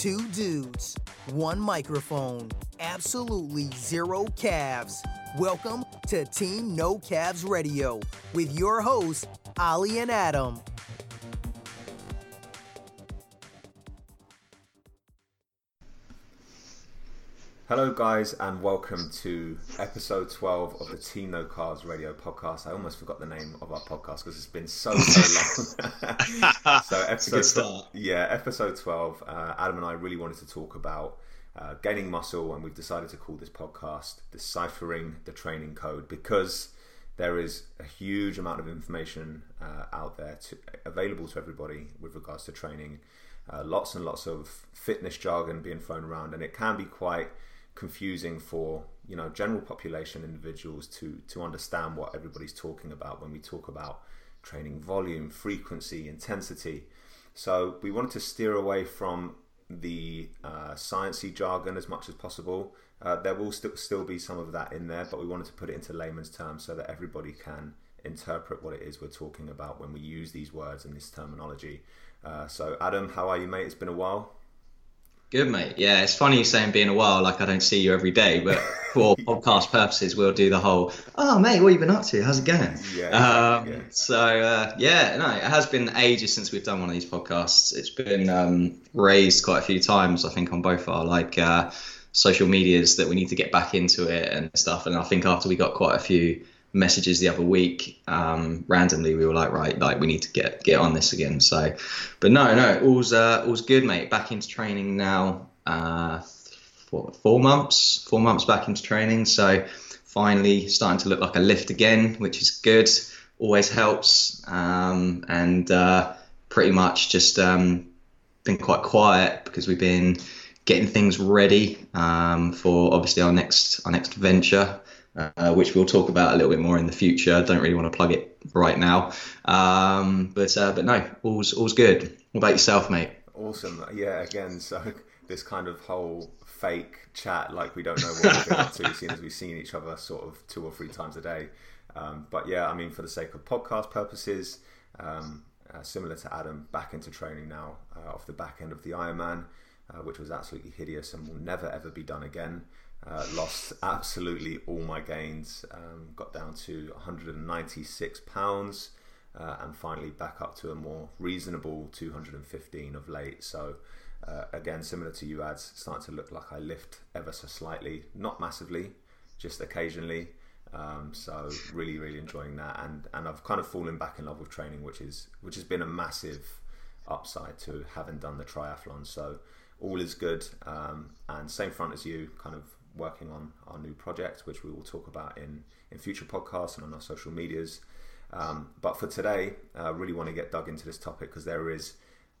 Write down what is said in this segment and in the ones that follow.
Two dudes, one microphone, absolutely zero calves. Welcome to Team No Calves Radio with your hosts, Ollie and Adam. Hello, guys, and welcome to episode 12 of the Team No Calves Radio podcast. I almost forgot the name of our podcast because it's been so, so long. so, episode, yeah, episode 12. Uh, Adam and I really wanted to talk about uh, gaining muscle, and we've decided to call this podcast Deciphering the Training Code because there is a huge amount of information uh, out there to, available to everybody with regards to training. Uh, lots and lots of fitness jargon being thrown around, and it can be quite confusing for you know general population individuals to to understand what everybody's talking about when we talk about training volume, frequency, intensity. So we wanted to steer away from the uh, jargon as much as possible. Uh, there will st- still be some of that in there, but we wanted to put it into layman's terms so that everybody can interpret what it is we're talking about when we use these words and this terminology. Uh, so, Adam, how are you, mate? It's been a while. Good, mate. Yeah, it's funny you saying being a while, like I don't see you every day, but for podcast purposes, we'll do the whole, oh, mate, what have you been up to? How's it going? Yeah. Um, yeah. So, uh, yeah, no, it has been ages since we've done one of these podcasts. It's been um, raised quite a few times, I think, on both our like uh, social medias that we need to get back into it and stuff. And I think after we got quite a few messages the other week um, randomly we were like right like we need to get get on this again. So but no no all's uh, all's good mate. Back into training now uh, four, four months four months back into training. So finally starting to look like a lift again which is good always helps. Um, and uh, pretty much just um, been quite quiet because we've been getting things ready um, for obviously our next our next venture uh, which we'll talk about a little bit more in the future. Don't really want to plug it right now, um, but uh, but no, all's all's good. What about yourself, mate? Awesome. Yeah. Again, so this kind of whole fake chat, like we don't know what we're up to, seeing as we've seen each other sort of two or three times a day. Um, but yeah, I mean, for the sake of podcast purposes, um, uh, similar to Adam, back into training now uh, off the back end of the Ironman, uh, which was absolutely hideous and will never ever be done again. Uh, lost absolutely all my gains, um, got down to 196 pounds, uh, and finally back up to a more reasonable 215 of late. So, uh, again, similar to you ads, starting to look like I lift ever so slightly, not massively, just occasionally. Um, so really, really enjoying that, and and I've kind of fallen back in love with training, which is which has been a massive upside to having done the triathlon. So all is good, um, and same front as you, kind of working on our new project, which we will talk about in, in future podcasts and on our social medias. Um, but for today, I really want to get dug into this topic because there is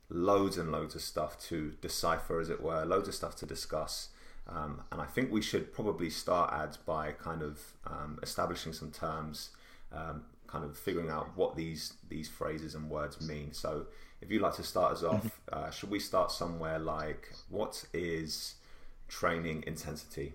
loads and loads of stuff to decipher, as it were, loads of stuff to discuss. Um, and I think we should probably start ads by kind of um, establishing some terms, um, kind of figuring out what these these phrases and words mean. So, if you'd like to start us off, mm-hmm. uh, should we start somewhere like what is training intensity?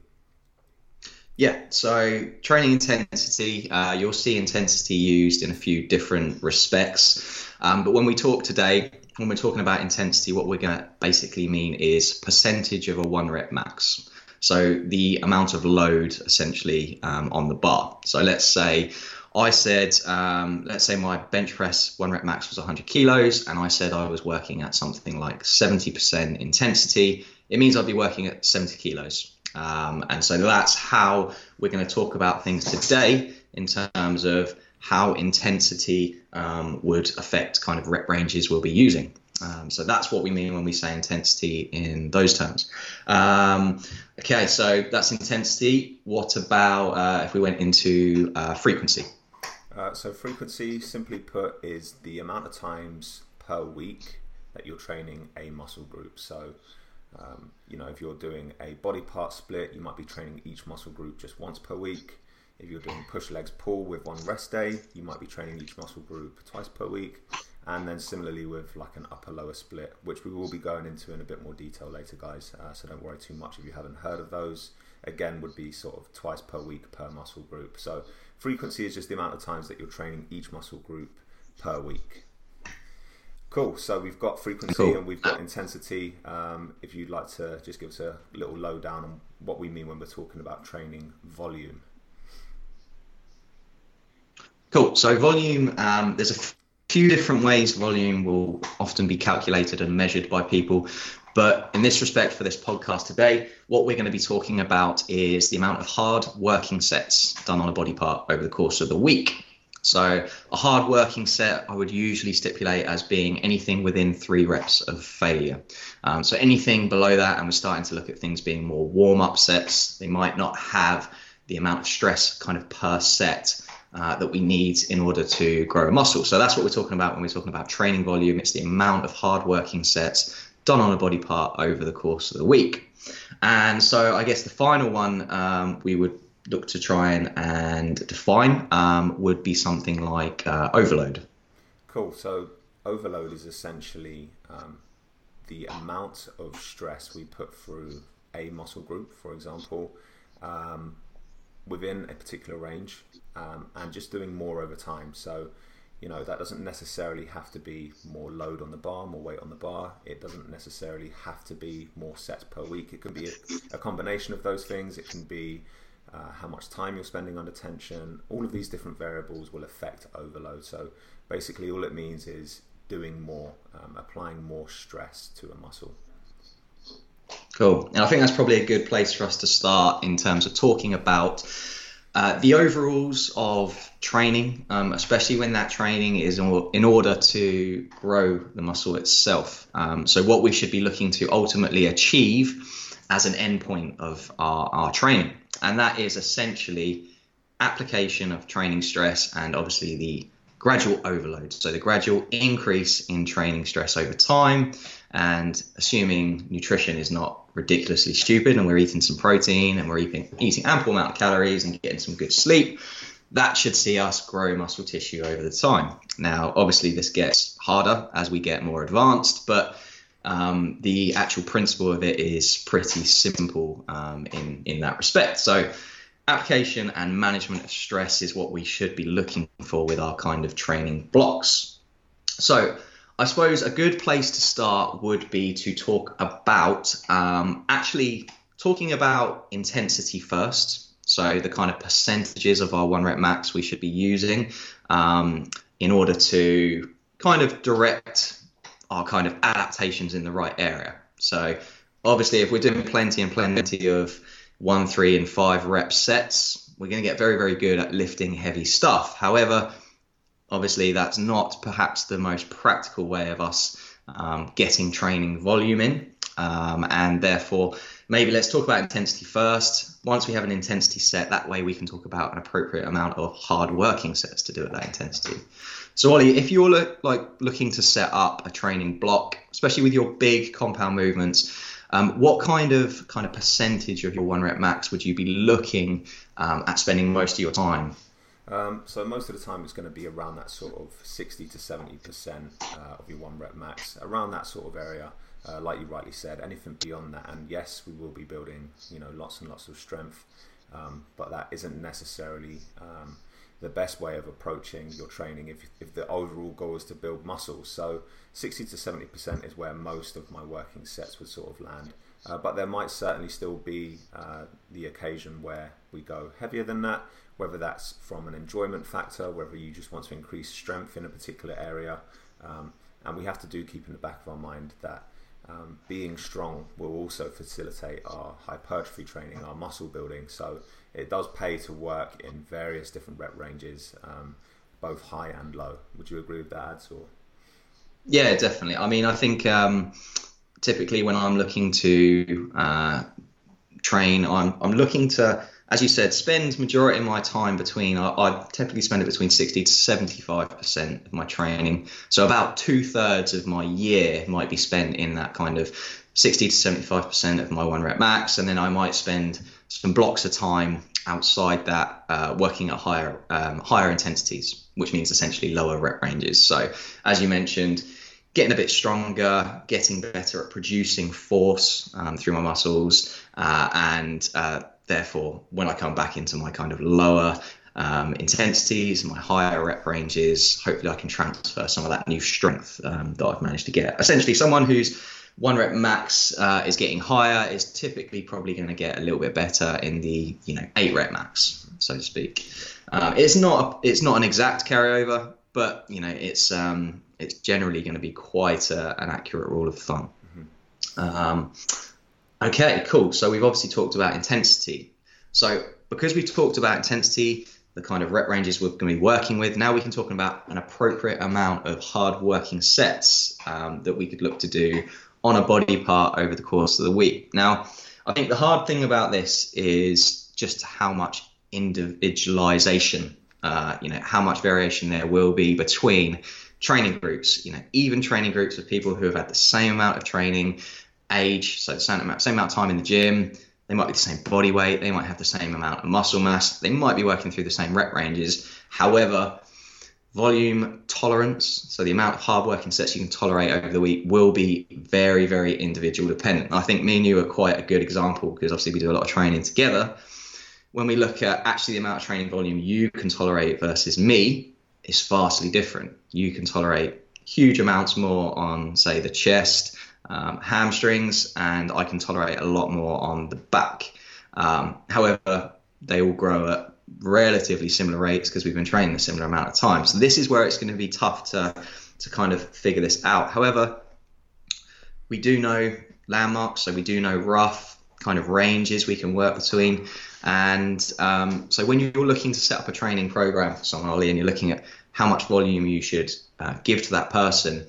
Yeah, so training intensity, uh, you'll see intensity used in a few different respects. Um, but when we talk today, when we're talking about intensity, what we're going to basically mean is percentage of a one rep max. So the amount of load essentially um, on the bar. So let's say I said, um, let's say my bench press one rep max was 100 kilos, and I said I was working at something like 70% intensity. It means I'd be working at 70 kilos. Um, and so that's how we're going to talk about things today in terms of how intensity um, would affect kind of rep ranges we'll be using. Um, so that's what we mean when we say intensity in those terms. Um, okay, so that's intensity. What about uh, if we went into uh, frequency? Uh, so frequency, simply put, is the amount of times per week that you're training a muscle group. So um, you know, if you're doing a body part split, you might be training each muscle group just once per week. If you're doing push legs pull with one rest day, you might be training each muscle group twice per week. And then similarly with like an upper lower split, which we will be going into in a bit more detail later, guys. Uh, so don't worry too much if you haven't heard of those. Again, would be sort of twice per week per muscle group. So frequency is just the amount of times that you're training each muscle group per week Cool. So we've got frequency cool. and we've got intensity. Um, if you'd like to just give us a little lowdown on what we mean when we're talking about training volume. Cool. So volume, um, there's a few different ways volume will often be calculated and measured by people. But in this respect, for this podcast today, what we're going to be talking about is the amount of hard working sets done on a body part over the course of the week. So, a hard working set I would usually stipulate as being anything within three reps of failure. Um, so, anything below that, and we're starting to look at things being more warm up sets, they might not have the amount of stress kind of per set. Uh, that we need in order to grow a muscle. So that's what we're talking about when we're talking about training volume. It's the amount of hard working sets done on a body part over the course of the week. And so I guess the final one um, we would look to try and, and define um, would be something like uh, overload. Cool. So overload is essentially um, the amount of stress we put through a muscle group, for example, um, within a particular range, um, and just doing more over time. So you know that doesn't necessarily have to be more load on the bar more weight on the bar. It doesn't necessarily have to be more sets per week. It can be a, a combination of those things. It can be uh, how much time you're spending under tension. All of these different variables will affect overload. So basically all it means is doing more um, applying more stress to a muscle. Cool. And i think that's probably a good place for us to start in terms of talking about uh, the overalls of training, um, especially when that training is in order to grow the muscle itself. Um, so, what we should be looking to ultimately achieve as an endpoint of our, our training, and that is essentially application of training stress and obviously the gradual overload. So, the gradual increase in training stress over time, and assuming nutrition is not ridiculously stupid and we're eating some protein and we're eating, eating ample amount of calories and getting some good sleep, that should see us grow muscle tissue over the time. Now, obviously, this gets harder as we get more advanced, but um, the actual principle of it is pretty simple um, in, in that respect. So, application and management of stress is what we should be looking for with our kind of training blocks. So, I suppose a good place to start would be to talk about um, actually talking about intensity first. So, the kind of percentages of our one rep max we should be using um, in order to kind of direct our kind of adaptations in the right area. So, obviously, if we're doing plenty and plenty of one, three, and five rep sets, we're going to get very, very good at lifting heavy stuff. However, Obviously, that's not perhaps the most practical way of us um, getting training volume in. Um, and therefore, maybe let's talk about intensity first. Once we have an intensity set, that way we can talk about an appropriate amount of hard working sets to do at that intensity. So, Ollie, if you're look, like looking to set up a training block, especially with your big compound movements, um, what kind of kind of percentage of your one rep max would you be looking um, at spending most of your time um, so most of the time it's going to be around that sort of 60 to 70 percent uh, of your one rep max, around that sort of area. Uh, like you rightly said, anything beyond that, and yes, we will be building, you know, lots and lots of strength, um, but that isn't necessarily um, the best way of approaching your training if, if the overall goal is to build muscles. So 60 to 70 percent is where most of my working sets would sort of land. Uh, but there might certainly still be uh, the occasion where we go heavier than that whether that's from an enjoyment factor, whether you just want to increase strength in a particular area. Um, and we have to do keep in the back of our mind that um, being strong will also facilitate our hypertrophy training, our muscle building. So it does pay to work in various different rep ranges, um, both high and low. Would you agree with that, or? Yeah, definitely. I mean, I think um, typically when I'm looking to uh, train, I'm I'm looking to as you said, spend majority of my time between, I, I typically spend it between 60 to 75% of my training. So about two thirds of my year might be spent in that kind of 60 to 75% of my one rep max. And then I might spend some blocks of time outside that uh, working at higher, um, higher intensities, which means essentially lower rep ranges. So as you mentioned, getting a bit stronger, getting better at producing force um, through my muscles, uh, and uh, therefore, when I come back into my kind of lower um, intensities, my higher rep ranges. Hopefully, I can transfer some of that new strength um, that I've managed to get. Essentially, someone who's one rep max uh, is getting higher is typically probably going to get a little bit better in the you know eight rep max, so to speak. Um, it's not it's not an exact carryover, but you know it's um, it's generally going to be quite a, an accurate rule of thumb. Mm-hmm. Okay, cool. So we've obviously talked about intensity. So because we've talked about intensity, the kind of rep ranges we're going to be working with. Now we can talk about an appropriate amount of hard working sets um, that we could look to do on a body part over the course of the week. Now, I think the hard thing about this is just how much individualization, uh, you know, how much variation there will be between training groups. You know, even training groups of people who have had the same amount of training, age, so the same amount, same amount of time in the gym. They might be the same body weight. They might have the same amount of muscle mass. They might be working through the same rep ranges. However, volume tolerance, so the amount of hard working sets you can tolerate over the week, will be very, very individual dependent. I think me and you are quite a good example because obviously we do a lot of training together. When we look at actually the amount of training volume you can tolerate versus me, is vastly different. You can tolerate huge amounts more on, say, the chest, um, hamstrings, and I can tolerate a lot more on the back. Um, however, they all grow at relatively similar rates because we've been training a similar amount of time. So this is where it's going to be tough to to kind of figure this out. However, we do know landmarks, so we do know rough kind of ranges we can work between. And um, so when you're looking to set up a training program for someone, Ollie, and you're looking at how much volume you should uh, give to that person,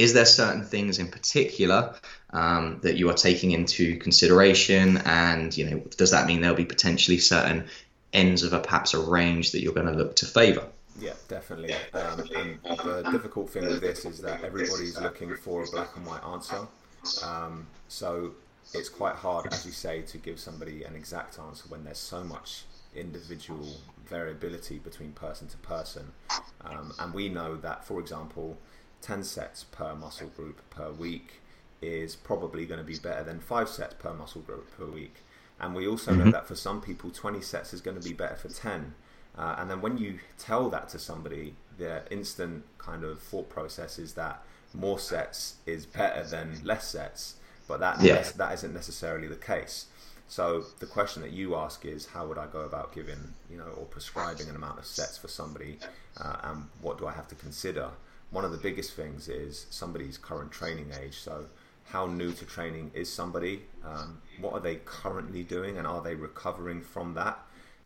is there certain things in particular um, that you are taking into consideration? And you know, does that mean there'll be potentially certain ends of a perhaps a range that you're going to look to favour. Yeah, definitely. Um, and the difficult thing with this is that everybody's looking for a black and white answer. Um, so it's quite hard, as you say, to give somebody an exact answer when there's so much individual variability between person to person. Um, and we know that, for example, 10 sets per muscle group per week is probably going to be better than 5 sets per muscle group per week. And we also mm-hmm. know that for some people, 20 sets is going to be better for 10. Uh, and then when you tell that to somebody, their instant kind of thought process is that more sets is better than less sets, but that yeah. that isn't necessarily the case. So the question that you ask is, how would I go about giving, you know, or prescribing an amount of sets for somebody, uh, and what do I have to consider? One of the biggest things is somebody's current training age. So how new to training is somebody, um, what are they currently doing, and are they recovering from that?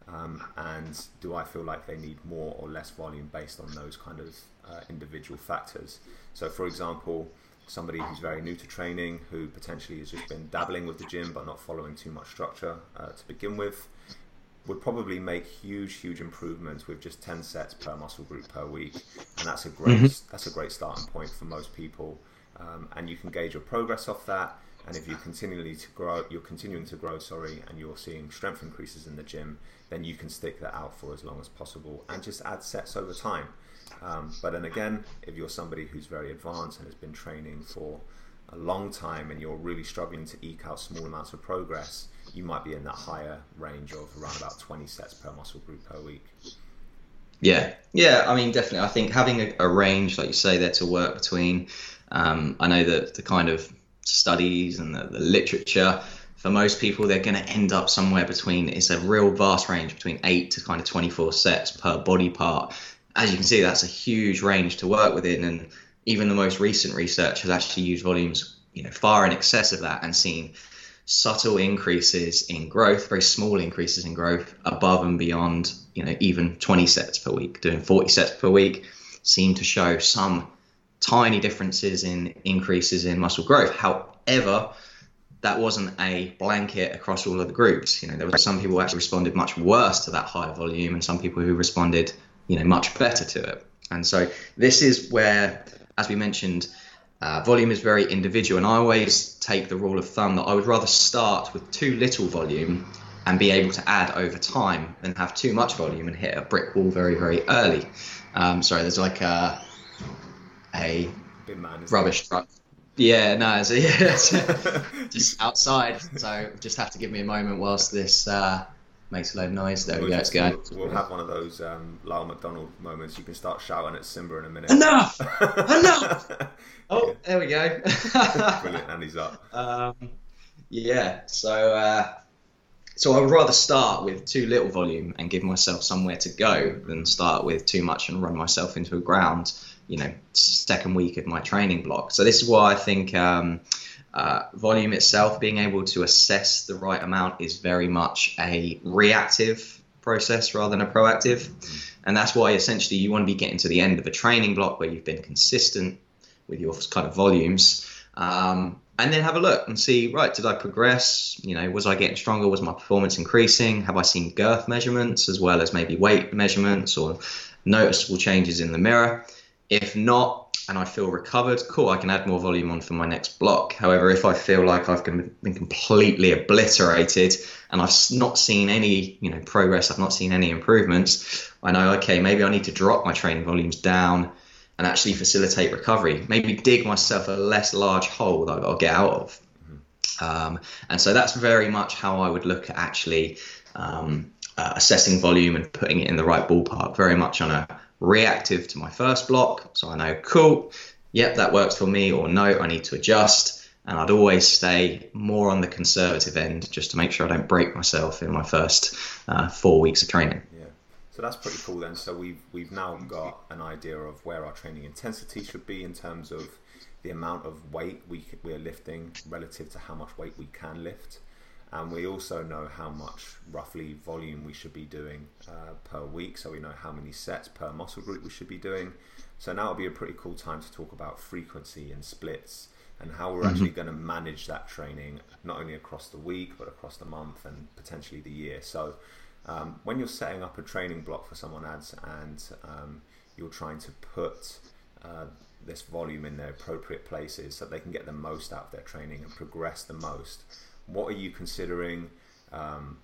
Um, and do I feel like they need more or less volume based on those kind of uh, individual factors? So, for example, somebody who's very new to training, who potentially has just been dabbling with the gym but not following too much structure uh, to begin with, would probably make huge, huge improvements with just 10 sets per muscle group per week, and that's a great mm-hmm. that's a great starting point for most people um, and you can gauge your progress off that. And if you're continually to grow, you're continuing to grow, sorry, and you're seeing strength increases in the gym, then you can stick that out for as long as possible and just add sets over time. Um, but then again, if you're somebody who's very advanced and has been training for a long time and you're really struggling to eke out small amounts of progress, you might be in that higher range of around about 20 sets per muscle group per week. Yeah, yeah. I mean, definitely. I think having a, a range, like you say, there to work between um, I know that the kind of studies and the, the literature for most people they're going to end up somewhere between it's a real vast range between 8 to kind of 24 sets per body part as you can see that's a huge range to work within and even the most recent research has actually used volumes you know far in excess of that and seen subtle increases in growth very small increases in growth above and beyond you know even 20 sets per week doing 40 sets per week seem to show some tiny differences in increases in muscle growth. However, that wasn't a blanket across all of the groups. You know, there were some people who actually responded much worse to that higher volume, and some people who responded, you know, much better to it. And so this is where, as we mentioned, uh, volume is very individual, and I always take the rule of thumb that I would rather start with too little volume and be able to add over time than have too much volume and hit a brick wall very, very early. Um, sorry, there's like a a rubbish truck. Yeah, no, it's, yeah, it's just outside. So just have to give me a moment whilst this uh, makes a load of noise. There we'll we go. It's. We'll, we'll have one of those um, Lyle McDonald moments. You can start shouting at Simba in a minute. Enough! Enough! Oh, there we go. Brilliant, and he's up. Um, yeah. So, uh, so I would rather start with too little volume and give myself somewhere to go than start with too much and run myself into a ground. You know, second week of my training block. So this is why I think. Um, uh, volume itself, being able to assess the right amount is very much a reactive process rather than a proactive. Mm-hmm. And that's why essentially you want to be getting to the end of a training block where you've been consistent with your kind of volumes. Um, and then have a look and see, right, did I progress? You know, was I getting stronger? Was my performance increasing? Have I seen girth measurements as well as maybe weight measurements or noticeable changes in the mirror? If not, and I feel recovered, cool, I can add more volume on for my next block. However, if I feel like I've been completely obliterated and I've not seen any, you know, progress, I've not seen any improvements, I know, okay, maybe I need to drop my training volumes down and actually facilitate recovery. Maybe dig myself a less large hole that I've got to get out of. Mm-hmm. Um, and so that's very much how I would look at actually um, uh, assessing volume and putting it in the right ballpark, very much on a reactive to my first block. So I know, cool, yep, that works for me, or no, I need to adjust. And I'd always stay more on the conservative end just to make sure I don't break myself in my first uh, four weeks of training. Yeah, so that's pretty cool then. So we've we've now got an idea of where our training intensity should be in terms of the amount of weight we we're lifting relative to how much weight we can lift and we also know how much roughly volume we should be doing uh, per week. So we know how many sets per muscle group we should be doing. So now will be a pretty cool time to talk about frequency and splits and how we're mm-hmm. actually going to manage that training not only across the week but across the month and potentially the year. So um, when you're setting up a training block for someone ads and um, you're trying to put uh, this volume in their appropriate places so they can get the most out of their training and progress the most what are you considering? Um,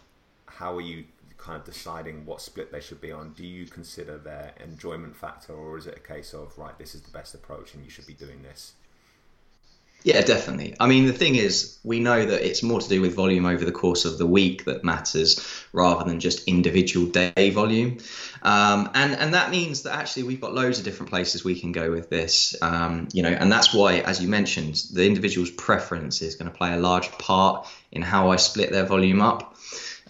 how are you kind of deciding what split they should be on? Do you consider their enjoyment factor, or is it a case of right, this is the best approach, and you should be doing this? Yeah, definitely. I mean, the thing is, we know that it's more to do with volume over the course of the week that matters rather than just individual day volume. Um, and, and that means that actually we've got loads of different places we can go with this. Um, you know, and that's why, as you mentioned, the individual's preference is going to play a large part in how I split their volume up.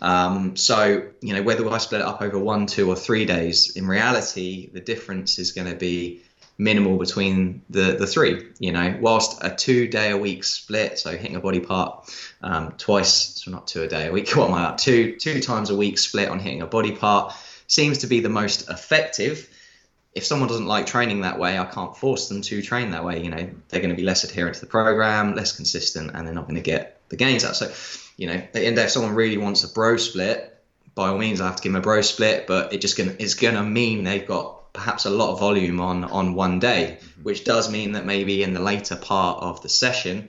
Um, so, you know, whether I split it up over one, two, or three days, in reality, the difference is going to be minimal between the the three. You know, whilst a two day a week split, so hitting a body part um, twice, so not two a day a week. What am I up? Two two times a week split on hitting a body part seems to be the most effective. If someone doesn't like training that way, I can't force them to train that way. You know, they're going to be less adherent to the program, less consistent, and they're not going to get the gains out. So, you know, at the end, if someone really wants a bro split, by all means, I have to give them a bro split, but it just gonna it's going to mean they've got perhaps a lot of volume on on one day, mm-hmm. which does mean that maybe in the later part of the session,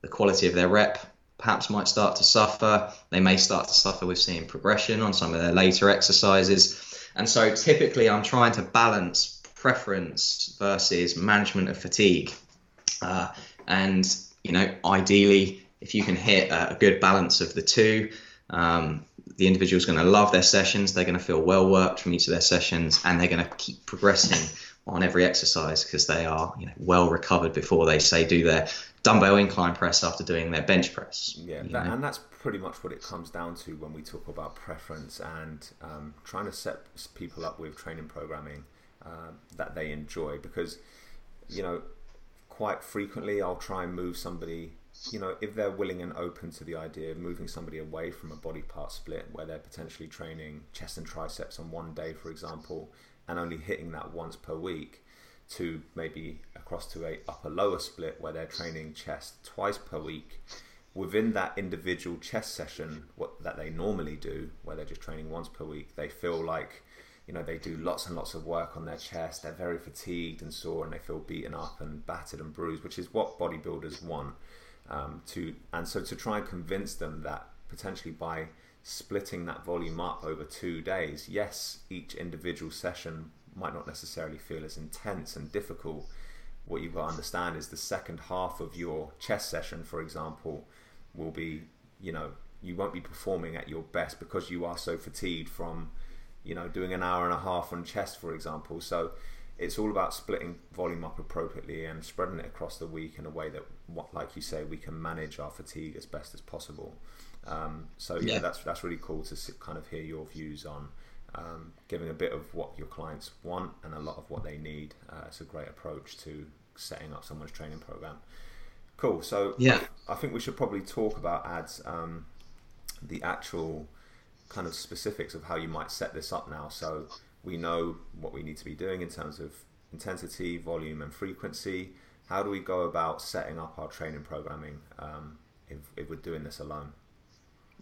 the quality of their rep perhaps might start to suffer. They may start to suffer with seeing progression on some of their later exercises. And so typically I'm trying to balance preference versus management of fatigue. Uh, and, you know, ideally, if you can hit a, a good balance of the two, um, the individual is going to love their sessions. They're going to feel well worked from each of their sessions, and they're going to keep progressing on every exercise because they are you know, well recovered before they say do their dumbbell incline press after doing their bench press. Yeah, that, and that's pretty much what it comes down to when we talk about preference and um, trying to set people up with training programming uh, that they enjoy because you know quite frequently I'll try and move somebody you know, if they're willing and open to the idea of moving somebody away from a body part split where they're potentially training chest and triceps on one day, for example, and only hitting that once per week, to maybe across to a upper lower split where they're training chest twice per week. Within that individual chest session, what that they normally do, where they're just training once per week, they feel like you know they do lots and lots of work on their chest. They're very fatigued and sore, and they feel beaten up and battered and bruised, which is what bodybuilders want um, to and so to try and convince them that potentially by splitting that volume up over two days, yes, each individual session might not necessarily feel as intense and difficult. What you've got to understand is the second half of your chest session, for example, will be, you know, you won't be performing at your best because you are so fatigued from you know doing an hour and a half on chest for example so it's all about splitting volume up appropriately and spreading it across the week in a way that like you say we can manage our fatigue as best as possible um, so yeah, yeah, that's that's really cool to kind of hear your views on um, giving a bit of what your clients want and a lot of what they need. Uh, it's a great approach to setting up someone's training program. Cool. So yeah, I, I think we should probably talk about ads, um, the actual kind of specifics of how you might set this up now. So we know what we need to be doing in terms of intensity, volume, and frequency. How do we go about setting up our training programming um, if, if we're doing this alone?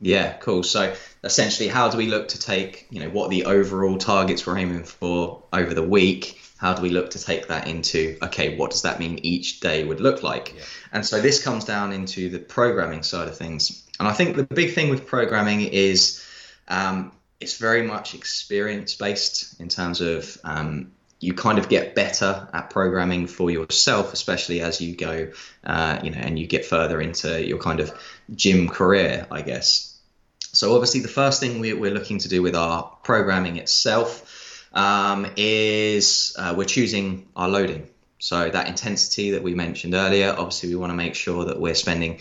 Yeah, cool. So essentially, how do we look to take, you know, what the overall targets we're aiming for over the week? How do we look to take that into, okay, what does that mean each day would look like? Yeah. And so this comes down into the programming side of things. And I think the big thing with programming is um, it's very much experience based in terms of um, you kind of get better at programming for yourself, especially as you go, uh, you know, and you get further into your kind of gym career, I guess. So obviously, the first thing we, are looking to do with our programming itself um, is uh, we're choosing our loading. So that intensity that we mentioned earlier, obviously, we want to make sure that we're spending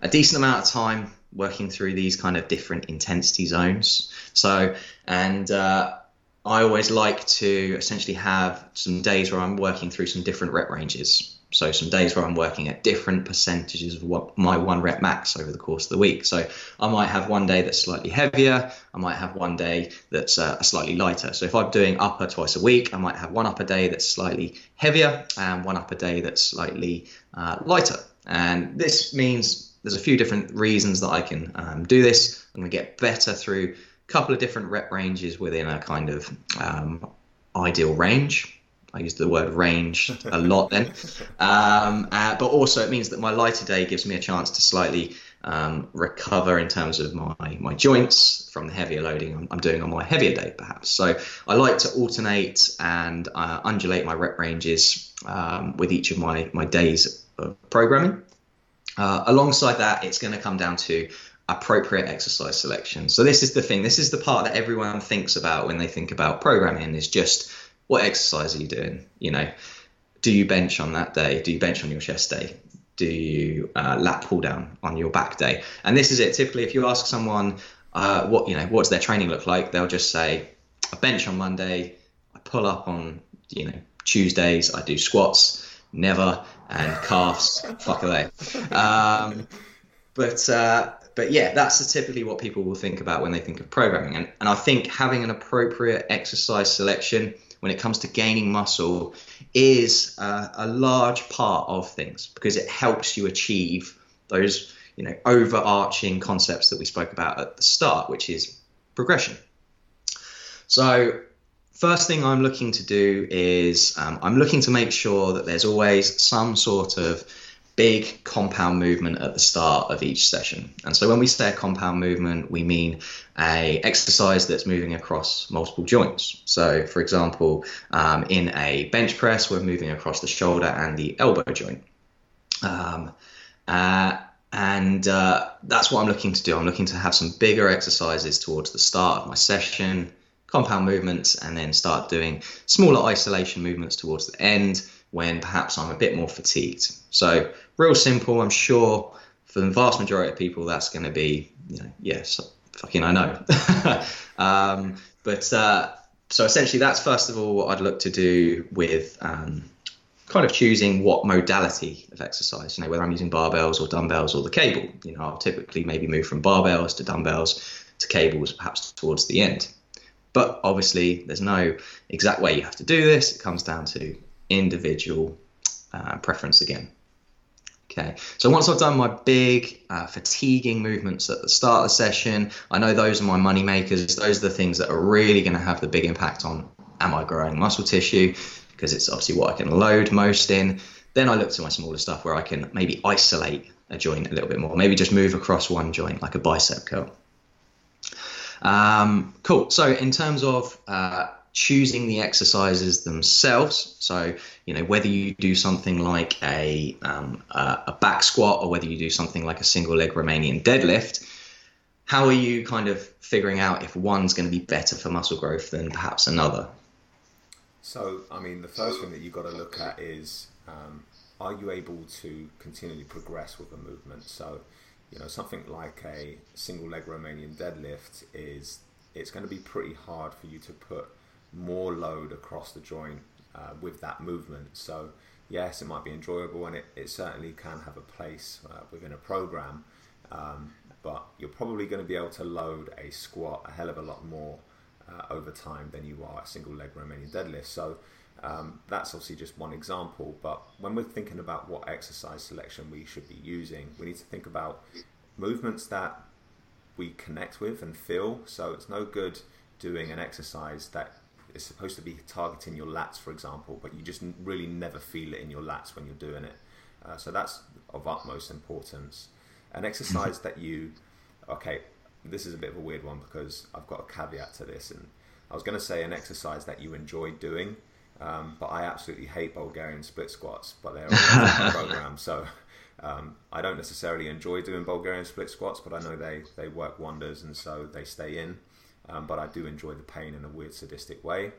a decent amount of time working through these kind of different intensity zones. So, and uh, I always like to essentially have some days where I'm working through some different rep ranges. So some days where I'm working at different percentages of what my one rep max over the course of the week. So I might have one day that's slightly heavier. I might have one day that's uh, slightly lighter. So if I'm doing upper twice a week, I might have one upper day that's slightly heavier and one upper day that's slightly uh, lighter. And this means there's a few different reasons that I can um, do this. I'm going to get better through a couple of different rep ranges within a kind of um, ideal range. I use the word range a lot then. Um, uh, but also, it means that my lighter day gives me a chance to slightly um, recover in terms of my, my joints from the heavier loading I'm, I'm, doing on my heavier day, perhaps. So I like to alternate and uh, undulate my rep ranges um, with each of my, my days of programming. Uh, alongside that, it's going to come down to appropriate exercise selection. So this is the thing. This is the part that everyone thinks about when they think about programming is just what exercise are you doing? You know, do you bench on that day? Do you bench on your chest day? Do you uh, lat pull down on your back day? And this is it. Typically, if you ask someone uh, what you know, what does their training look like? They'll just say, I bench on Monday, I pull up on you know Tuesdays, I do squats, never, and calves. fuck away. Um, but uh, but yeah, that's typically what people will think about when they think of programming. And, and I think having an appropriate exercise selection when it comes to gaining muscle is uh, a large part of things because it helps you achieve those you know overarching concepts that we spoke about at the start, which is progression. So first thing I'm looking to do is um, I'm looking to make sure that there's always some sort of big compound movement at the start of each session. And so when we say a compound movement, we mean a exercise that's moving across multiple joints. So for example, um, in a bench press, we're moving across the shoulder and the elbow joint. Um, uh, and uh, that's what I'm looking to do. I'm looking to have some bigger exercises towards the start of my session, compound movements, and then start doing smaller isolation movements towards the end when perhaps I'm a bit more fatigued. So, real simple. I'm sure for the vast majority of people, that's going to be, you know, yes, fucking I know. um, but uh, so essentially, that's first of all what I'd look to do with um, kind of choosing what modality of exercise. You know, whether I'm using barbells or dumbbells or the cable. You know, I'll typically maybe move from barbells to dumbbells to cables, perhaps towards the end. But obviously, there's no exact way you have to do this. It comes down to individual uh, preference again. Okay, so once I've done my big uh, fatiguing movements at the start of the session, I know those are my money makers. Those are the things that are really going to have the big impact on am I growing muscle tissue because it's obviously what I can load most in. Then I look to my smaller stuff where I can maybe isolate a joint a little bit more, maybe just move across one joint like a bicep curl. Um, cool. So in terms of uh, choosing the exercises themselves. So, you know, whether you do something like a, um, a back squat or whether you do something like a single leg Romanian deadlift, how are you kind of figuring out if one's going to be better for muscle growth than perhaps another? So, I mean, the first thing that you've got to look at is um, are you able to continually progress with a movement? So, you know, something like a single leg Romanian deadlift is it's going to be pretty hard for you to put more load across the joint uh, with that movement. So, yes, it might be enjoyable and it, it certainly can have a place uh, within a program, um, but you're probably going to be able to load a squat a hell of a lot more uh, over time than you are a single leg Romanian deadlift. So, um, that's obviously just one example, but when we're thinking about what exercise selection we should be using, we need to think about movements that we connect with and feel. So it's no good doing an exercise that is supposed to be targeting your lats, for example, but you just really never feel it in your lats when you're doing it. Uh, so that's of utmost importance. An exercise that you, okay, this is a bit of a weird one because I've got a caveat to this, and I was going to say an exercise that you enjoy doing, um, but I absolutely hate Bulgarian split squats, but they're on the program, so um, I don't necessarily enjoy doing Bulgarian split squats, but I know they, they work wonders, and so they stay in. Um, but I do enjoy the pain in a weird sadistic way.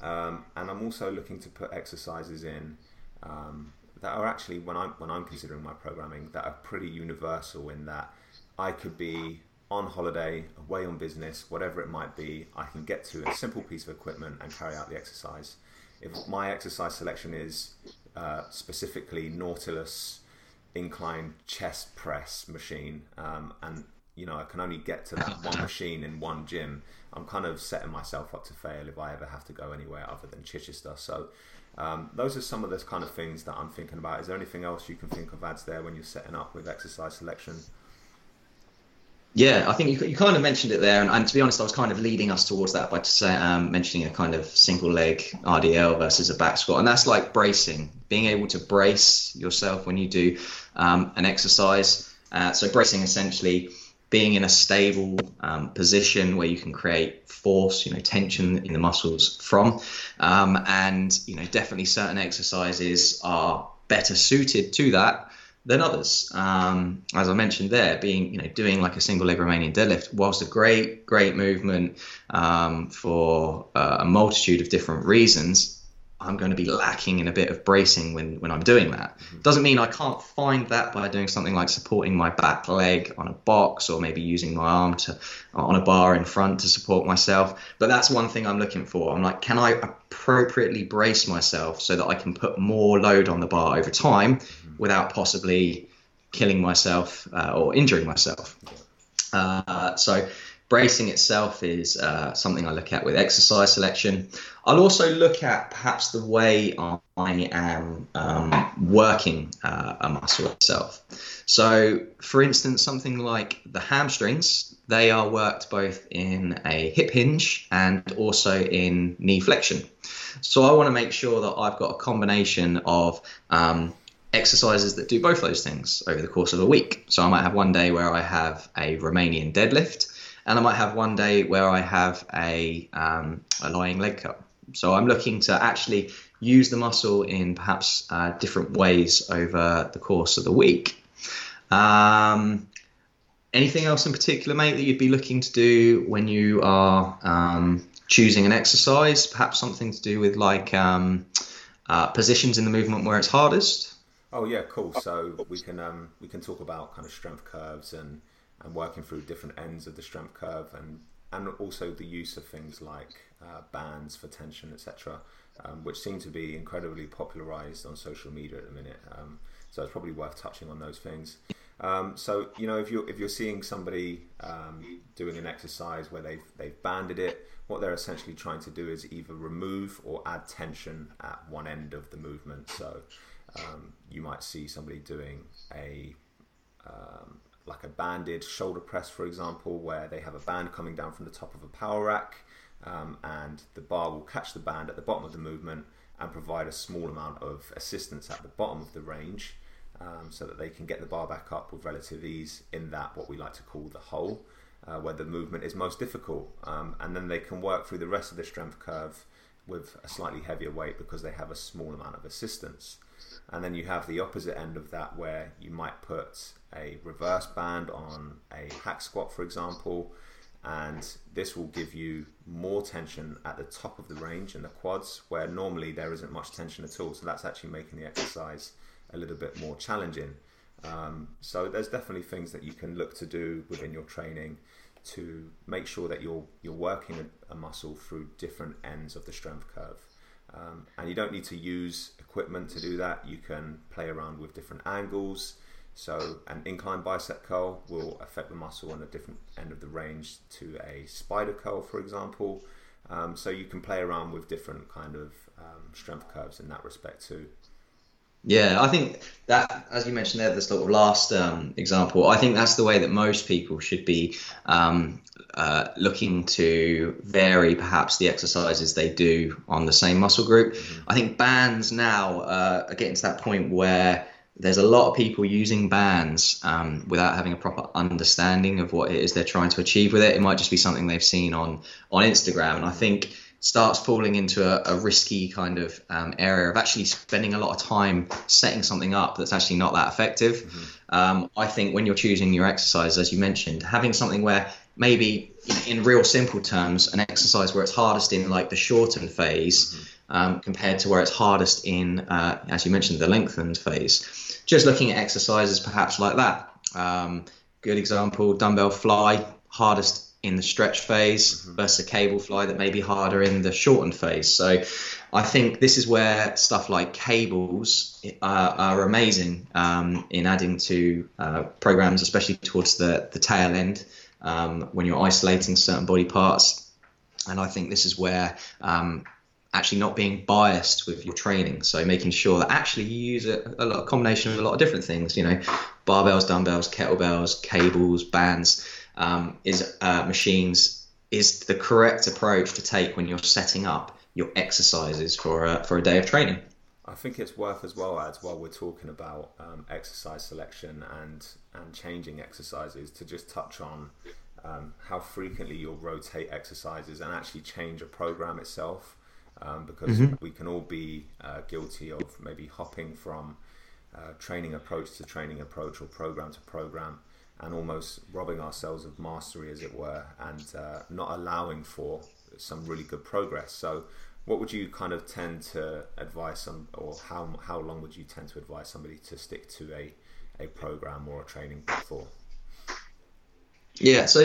Um, and I'm also looking to put exercises in um, that are actually when I'm when I'm considering my programming that are pretty universal in that I could be on holiday, away on business, whatever it might be, I can get to a simple piece of equipment and carry out the exercise if my exercise selection is uh, specifically Nautilus incline chest press machine, um, and you know I can only get to that one machine in one gym, I'm kind of setting myself up to fail if I ever have to go anywhere other than Chichester. So. Um, those are some of the kind of things that I'm thinking about. Is there anything else you can think of ads there when you're setting up with exercise selection? Yeah, I think you, you kind of mentioned it there, and, and, to be honest, I was kind of leading us towards that by say, um, mentioning a kind of single leg RDL versus a back squat, and that's like bracing, being able to brace yourself when you do um, an exercise. Uh, so bracing essentially being in a stable um, position where you can create force, you know, tension in the muscles from, um, and you know, definitely certain exercises are better suited to that than others. Um, as I mentioned there, being you know doing like a single leg Romanian deadlift, whilst a great great movement um, for uh, a multitude of different reasons, I'm going to be lacking in a bit of bracing when, when I'm doing that. Mm-hmm. Doesn't mean I can't find that by doing something like supporting my back leg on a box or maybe using my arm to on a bar in front to support myself. But that's one thing I'm looking for. I'm like, can I appropriately brace myself so that I can put more load on the bar over time mm-hmm. without possibly killing myself uh, or injuring myself? Uh, so bracing itself is uh, something I look at with exercise selection. I'll also look at perhaps the way I am um, working uh, a muscle itself. So, for instance, something like the hamstrings, they are worked both in a hip hinge and also in knee flexion. So, I want to make sure that I've got a combination of um, exercises that do both those things over the course of a week. So, I might have one day where I have a Romanian deadlift and I might have one day where I have a, um, a lying leg curl. So I'm looking to actually use the muscle in perhaps uh, different ways over the course of the week. Um, anything else in particular, mate, that you'd be looking to do when you are um, choosing an exercise? Perhaps something to do with like um, uh, positions in the movement where it's hardest. Oh yeah, cool. So we can um, we can talk about kind of strength curves and and working through different ends of the strength curve and and also the use of things like uh, bands for tension, etc., um, which seem to be incredibly popularized on social media at the minute. Um, so it's probably worth touching on those things. Um, so you know, if you're if you're seeing somebody um, doing an exercise where they've they've banded it, what they're essentially trying to do is either remove or add tension at one end of the movement. So um, you might see somebody doing a um, like a banded shoulder press, for example, where they have a band coming down from the top of a power rack, um, and the bar will catch the band at the bottom of the movement and provide a small amount of assistance at the bottom of the range, um, so that they can get the bar back up with relative ease in that what we like to call the hole, uh, where the movement is most difficult, um, and then they can work through the rest of the strength curve with a slightly heavier weight because they have a small amount of assistance. And then you have the opposite end of that where you might put a reverse band on a hack squat, for example, and this will give you more tension at the top of the range in the quads, where normally there isn't much tension at all. So that's actually making the exercise a little bit more challenging. Um, so there's definitely things that you can look to do within your training to make sure that you're you're working a muscle through different ends of the strength curve. Um, and you don't need to use equipment to do that. You can play around with different angles. So an incline bicep curl will affect the muscle on a different end of the range to a spider curl, for example. Um, so you can play around with different kind of um, strength curves in that respect too. Yeah, I think that, as you mentioned there, the sort of last um, example, I think that's the way that most people should be um, uh, looking to vary perhaps the exercises they do on the same muscle group. Mm-hmm. I think bands now uh, are getting to that point where there's a lot of people using bands um, without having a proper understanding of what it is they're trying to achieve with it. It might just be something they've seen on on Instagram, and I think starts falling into a, a risky kind of um, area of actually spending a lot of time setting something up that's actually not that effective. Mm-hmm. Um, I think when you're choosing your exercise, as you mentioned, having something where maybe in, in, real simple terms, an exercise where it's hardest in like the shortened phase mm-hmm. um, compared to where it's hardest in, uh, as you mentioned, the lengthened phase. Just looking at exercises perhaps like that. Um, good example, dumbbell fly, hardest in the stretch phase mm-hmm. versus a cable fly that may be harder in the shortened phase. So I think this is where stuff like cables uh, are amazing um, in adding to uh, programs, especially towards the, the tail end um, when you're isolating certain body parts. And I think this is where um, actually not being biased with your training. So making sure that actually you use a, a, lot, a combination of a lot of different things, you know, barbells, dumbbells, kettlebells, cables, bands um, is uh, machines is the correct approach to take when you're setting up your exercises for a, for a day of training. I think it's worth as well as while we're talking about um, exercise selection and and changing exercises to just touch on um, how frequently you'll rotate exercises and actually change a program itself um, because mm-hmm. we can all be uh, guilty of maybe hopping from uh, training approach to training approach or program to program and almost robbing ourselves of mastery, as it were, and uh, not allowing for some really good progress. So, what would you kind of tend to advise some, or how how long would you tend to advise somebody to stick to a a program or a training for? Yeah, so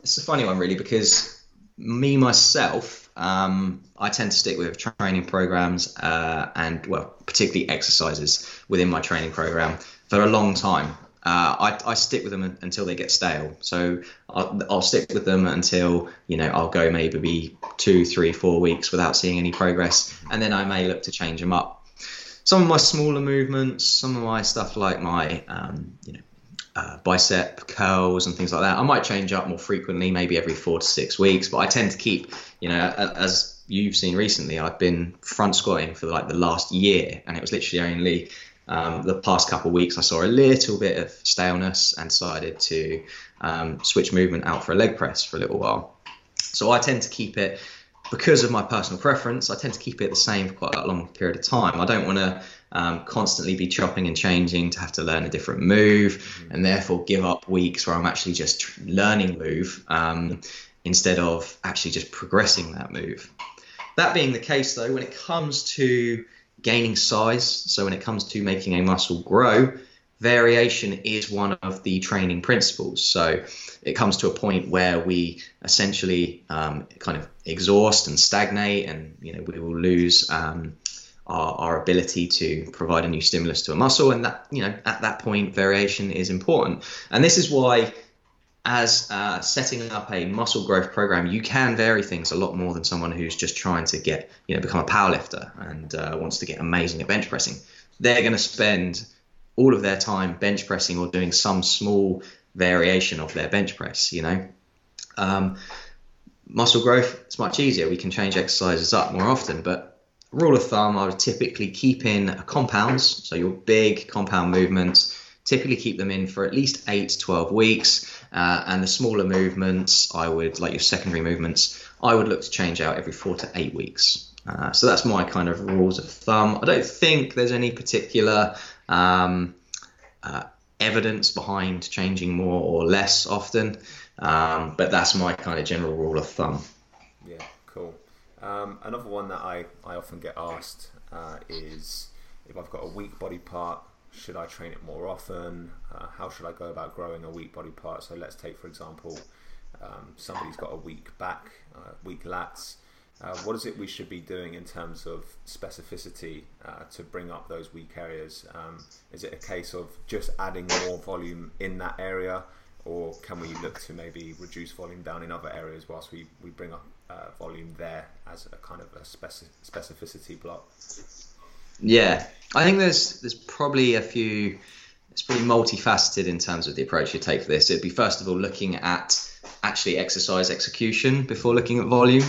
it's a funny one, really, because me myself, um, I tend to stick with training programs uh, and well, particularly exercises within my training program for a long time. Uh, I, I, stick with them until they get stale. So I'll, I'll, stick with them until you know I'll go maybe two, three, four weeks without seeing any progress, and then I may look to change them up. Some of my smaller movements, some of my stuff like my um, you know uh, bicep curls and things like that, I might change up more frequently, maybe every four to six weeks. But I tend to keep you know as you've seen recently, I've been front squatting for like the last year, and it was literally only um, the past couple of weeks, I saw a little bit of staleness and decided to um, switch movement out for a leg press for a little while. So I tend to keep it because of my personal preference. I tend to keep it the same for quite a long period of time. I don't want to um, constantly be chopping and changing to have to learn a different move, mm-hmm. and therefore give up weeks where I'm actually just learning move um, instead of actually just progressing that move. That being the case, though, when it comes to gaining size. So when it comes to making a muscle grow, variation is one of the training principles. So it comes to a point where we essentially um, kind of exhaust and stagnate, and you know we will lose um, our, our, ability to provide a new stimulus to a muscle. And that you know at that point, variation is important. And this is why as uh, setting up a muscle growth program, you can vary things a lot more than someone who's just trying to get, you know, become a powerlifter and uh, wants to get amazing at bench pressing. They're going to spend all of their time bench pressing or doing some small variation of their bench press. You know, um, muscle growth it's much easier. We can change exercises up more often, but rule of thumb, I would typically keep in compounds, so your big compound movements. Typically keep them in for at least eight to 12 weeks uh, and the smaller movements, I would, like your secondary movements, I would look to change out every four to eight weeks. Uh, so that's my kind of rules of thumb. I don't think there's any particular um, uh, evidence behind changing more or less often. Um, but that's my kind of general rule of thumb. Yeah, cool. Um, another one that I, I often get asked uh, is if I've got a weak body part, should I train it more often? Uh, how should I go about growing a weak body part? So let's take, for example, um, somebody's got a weak back, uh, weak lats. Uh, what is it we should be doing in terms of specificity uh, to bring up those weak areas? Um, is it a case of just adding more volume in that area, or can we look to maybe reduce volume down in other areas whilst we, we bring up uh, volume there as a kind of a speci- specificity block? Yeah, I think there's there's probably a few. It's pretty multifaceted in terms of the approach you take for this. It'd be first of all looking at actually exercise execution before looking at volume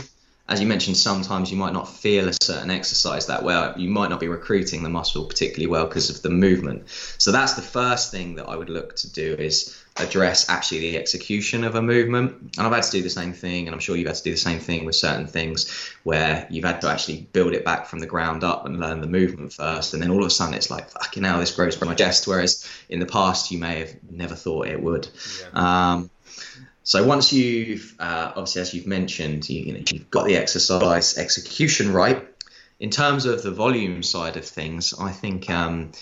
as you mentioned, sometimes you might not feel a certain exercise that well. You might not be recruiting the muscle particularly well because of the movement. So that's the first thing that I would look to do is address actually the execution of a movement. And I've had to do the same thing, and I'm sure you've had to do the same thing with certain things where you've had to actually build it back from the ground up and learn the movement first. And then all of a sudden it's like, fucking hell, this grows from my chest. Whereas in the past you may have never thought it would. Yeah. Um, so once you've uh, obviously, as you've mentioned, you, you know, you've got the exercise execution right. In terms of the volume side of things, I think um,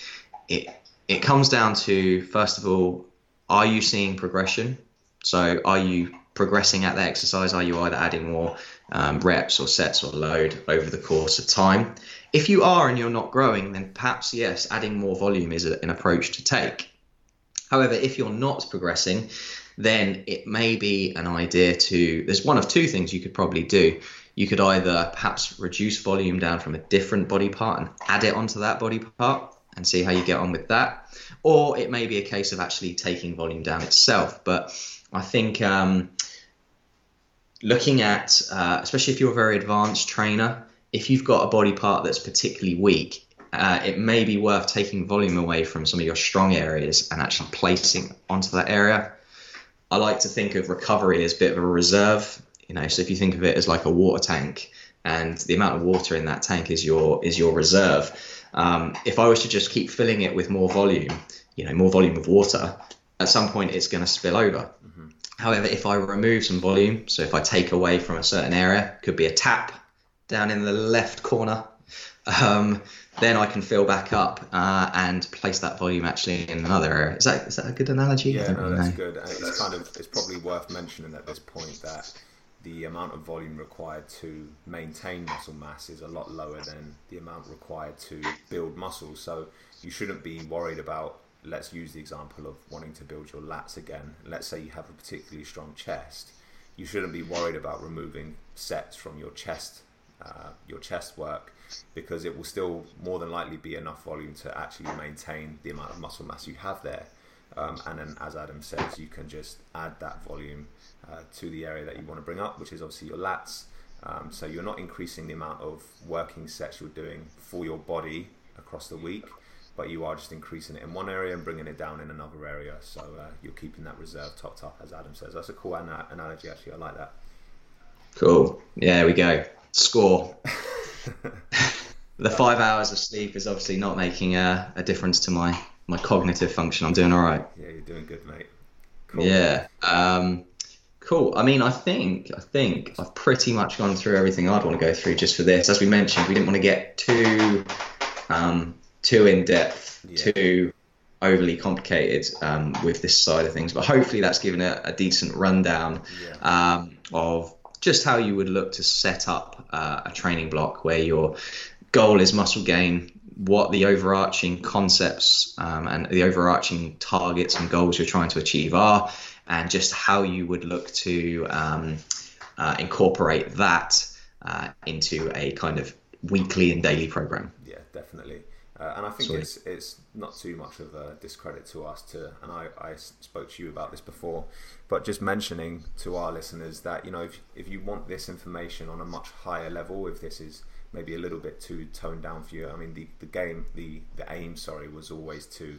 it it comes down to first of all, are you seeing progression? So are you progressing at the exercise? Are you either adding more um, reps or sets or load over the course of time? If you are and you're not growing, then perhaps yes, adding more volume is a, an approach to take. However, if you're not progressing, then it may be an idea to. There's one of two things you could probably do. You could either perhaps reduce volume down from a different body part and add it onto that body part and see how you get on with that. Or it may be a case of actually taking volume down itself. But I think um, looking at, uh, especially if you're a very advanced trainer, if you've got a body part that's particularly weak, uh, it may be worth taking volume away from some of your strong areas and actually placing onto that area. I like to think of recovery as a bit of a reserve. You know, so if you think of it as like a water tank, and the amount of water in that tank is your is your reserve. Um, if I was to just keep filling it with more volume, you know, more volume of water, at some point it's going to spill over. Mm-hmm. However, if I remove some volume, so if I take away from a certain area, could be a tap down in the left corner, um, then I can fill back up uh, and place that volume actually in another area. Is that is that a good analogy? Yeah, no, that's know. good. And it's kind of it's probably worth mentioning at this point that the amount of volume required to maintain muscle mass is a lot lower than the amount required to build muscle. So you shouldn't be worried about. Let's use the example of wanting to build your lats again. Let's say you have a particularly strong chest. You shouldn't be worried about removing sets from your chest, uh, your chest work because it will still more than likely be enough volume to actually maintain the amount of muscle mass you have there. Um, and then, as Adam says, you can just add that volume uh, to the area that you want to bring up, which is obviously your lats. Um, so you're not increasing the amount of working sets you're doing for your body across the week, but you are just increasing it in one area and bringing it down in another area. So uh, you're keeping that reserve topped up, as Adam says. That's a cool analogy, actually. I like that. Cool. Yeah, we go. Score. the five hours of sleep is obviously not making a, a, difference to my, my cognitive function. I'm doing all right. Yeah, you're doing good, mate. Cool. Yeah. Um, cool. I mean, I think I think I've pretty much gone through everything I'd want to go through just for this. As we mentioned, we didn't want to get too um, too in depth, yeah. too overly complicated um, with this side of things. But hopefully, that's given a, a decent rundown yeah. um, of just how you would look to set up uh, a training block where your goal is muscle gain, what the overarching concepts um, and the overarching targets and goals you're trying to achieve are, and just how you would look to um, uh, incorporate that uh, into a kind of weekly and daily program. Yeah, definitely. Uh, and I think it's it's not too much of a discredit to us to, and I, I spoke to you about this before, but just mentioning to our listeners that you know if, if you want this information on a much higher level, if this is maybe a little bit too toned down for you, I mean the, the game the the aim sorry was always to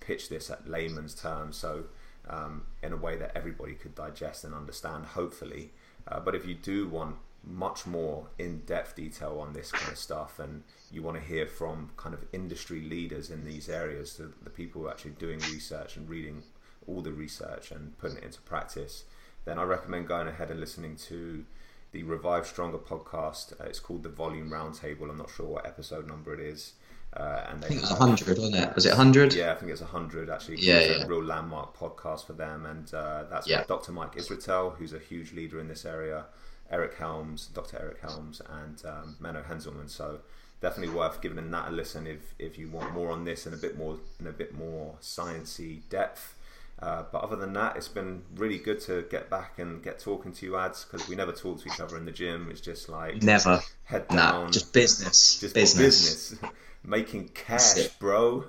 pitch this at layman's terms, so um, in a way that everybody could digest and understand, hopefully. Uh, but if you do want much more in-depth detail on this kind of stuff and you want to hear from kind of industry leaders in these areas the, the people who are actually doing research and reading all the research and putting it into practice then i recommend going ahead and listening to the revive stronger podcast uh, it's called the volume roundtable i'm not sure what episode number it is uh, and I think it was 100, wasn't it? Was it 100? Yeah, I think it's 100 actually. Yeah, yeah. a real landmark podcast for them. And uh, that's yeah. Dr. Mike Israetel, who's a huge leader in this area, Eric Helms, Dr. Eric Helms, and um, Menno Henselman. So definitely worth giving that a listen if, if you want more on this and a bit more in a bit more sciencey depth. Uh, but other than that, it's been really good to get back and get talking to you ads because we never talk to each other in the gym. It's just like never head down, nah, just business, just business. business. making cash, bro.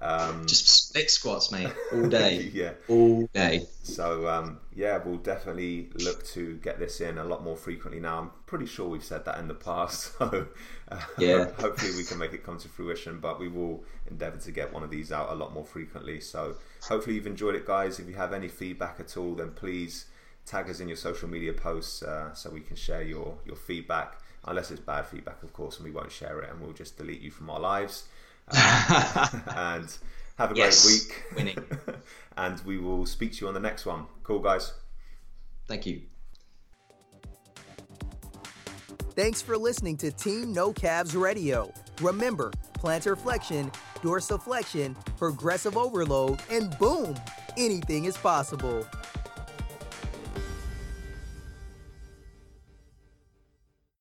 Um, Just split squats, mate, all day. yeah, all day. So um, yeah, we'll definitely look to get this in a lot more frequently now. I'm pretty sure we've said that in the past. So uh, yeah, hopefully we can make it come to fruition. But we will endeavour to get one of these out a lot more frequently. So hopefully you've enjoyed it, guys. If you have any feedback at all, then please tag us in your social media posts uh, so we can share your your feedback unless it's bad feedback, of course, and we won't share it and we'll just delete you from our lives. Um, and have a yes, great week. Winning. and we will speak to you on the next one. Cool, guys. Thank you. Thanks for listening to Team No Calves Radio. Remember, plantar flexion, dorsiflexion, progressive overload, and boom, anything is possible.